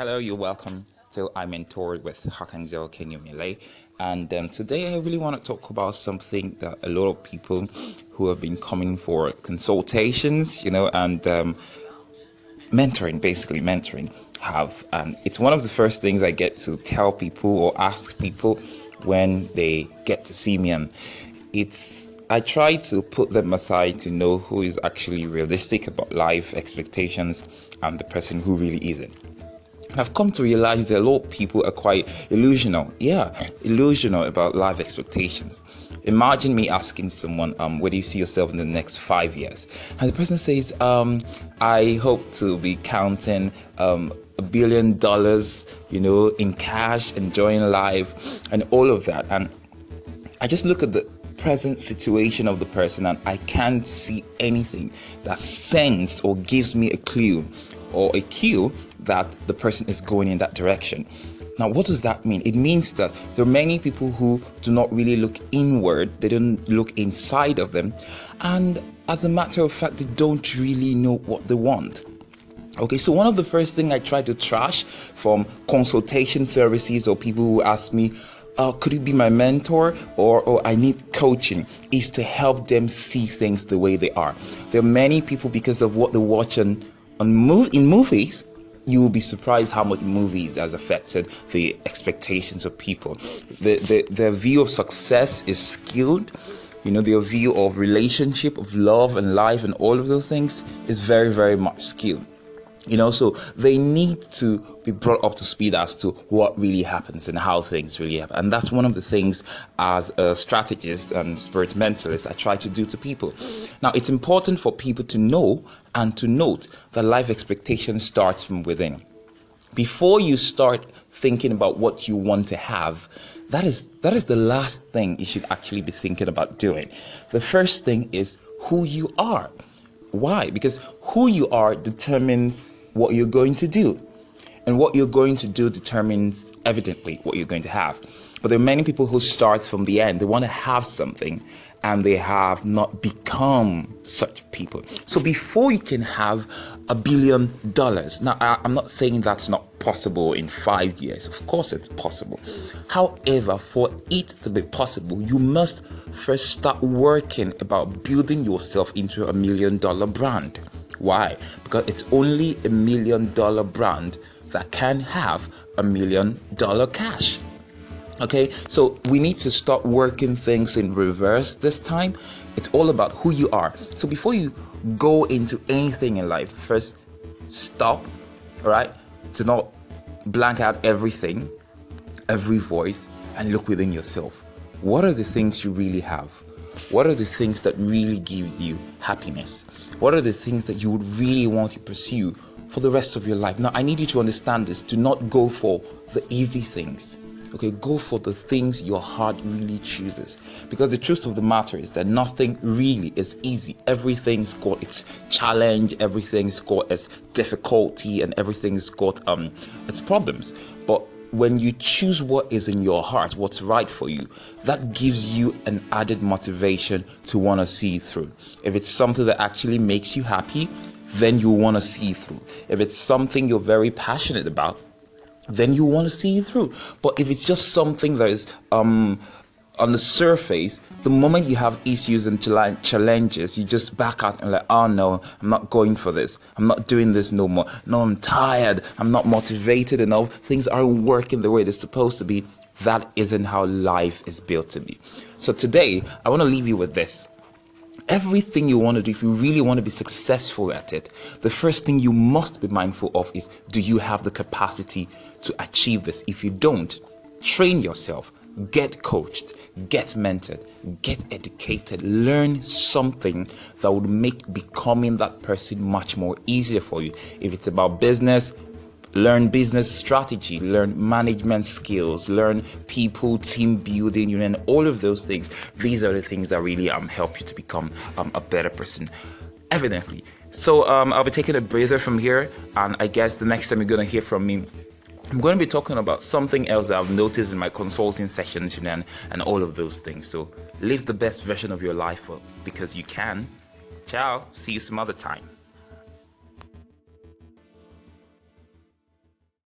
Hello, you're welcome to I Mentored with Hakanzel Kenyumile. And um, today I really want to talk about something that a lot of people who have been coming for consultations, you know, and um, mentoring, basically mentoring, have. And it's one of the first things I get to tell people or ask people when they get to see me. And it's I try to put them aside to know who is actually realistic about life expectations and the person who really isn't. I've come to realize that a lot of people are quite illusional. Yeah, illusional about life expectations. Imagine me asking someone, um, where do you see yourself in the next five years? And the person says, um, I hope to be counting um, a billion dollars, you know, in cash, enjoying life, and all of that. And I just look at the present situation of the person and I can't see anything that sends or gives me a clue or a cue that the person is going in that direction. Now, what does that mean? It means that there are many people who do not really look inward, they don't look inside of them, and as a matter of fact, they don't really know what they want. Okay, so one of the first things I try to trash from consultation services or people who ask me, uh, could you be my mentor or, or I need coaching is to help them see things the way they are. There are many people because of what they watch on, on in movies you will be surprised how much movies has affected the expectations of people. The, the, their view of success is skewed. You know, their view of relationship, of love and life and all of those things is very, very much skewed. You know, so they need to be brought up to speed as to what really happens and how things really happen. And that's one of the things as uh, a strategist and spirit mentalist I try to do to people. Now, it's important for people to know and to note that life expectation starts from within. Before you start thinking about what you want to have, that is that is the last thing you should actually be thinking about doing. The first thing is who you are. Why? Because who you are determines what you're going to do. And what you're going to do determines evidently what you're going to have. But there are many people who start from the end. They want to have something and they have not become such people. So before you can have a billion dollars, now I, am not saying that's not possible in five years. Of course, it's possible. However, for it to be possible, you must first start working about building yourself into a million dollar brand. Why? Because it's only a million dollar brand that can have a million dollar cash. Okay, so we need to start working things in reverse this time. It's all about who you are. So before you go into anything in life, first stop, all right? To not blank out everything, every voice, and look within yourself. What are the things you really have? What are the things that really gives you happiness? What are the things that you would really want to pursue for the rest of your life? Now, I need you to understand this. Do not go for the easy things. Okay, go for the things your heart really chooses. Because the truth of the matter is that nothing really is easy. Everything's got its challenge, everything's got its difficulty, and everything's got um its problems. But when you choose what is in your heart, what's right for you, that gives you an added motivation to want to see through. If it's something that actually makes you happy, then you want to see through. If it's something you're very passionate about, then you want to see it through. But if it's just something that is um, on the surface, the moment you have issues and challenges, you just back out and like, oh no, I'm not going for this. I'm not doing this no more. No, I'm tired. I'm not motivated enough. Things aren't working the way they're supposed to be. That isn't how life is built to be. So today, I want to leave you with this everything you want to do, if you really want to be successful at it, the first thing you must be mindful of is do you have the capacity to achieve this? If you don't, train yourself, get coached, get mentored, get educated, learn something that would make becoming that person much more easier for you. If it's about business, learn business strategy, learn management skills, learn people, team building, you know, all of those things. These are the things that really um, help you to become um, a better person. Evidently. So um, I'll be taking a breather from here, and I guess the next time you're gonna hear from me, I'm going to be talking about something else that I've noticed in my consulting sessions, you know, and, and all of those things. So live the best version of your life uh, because you can. Ciao. See you some other time.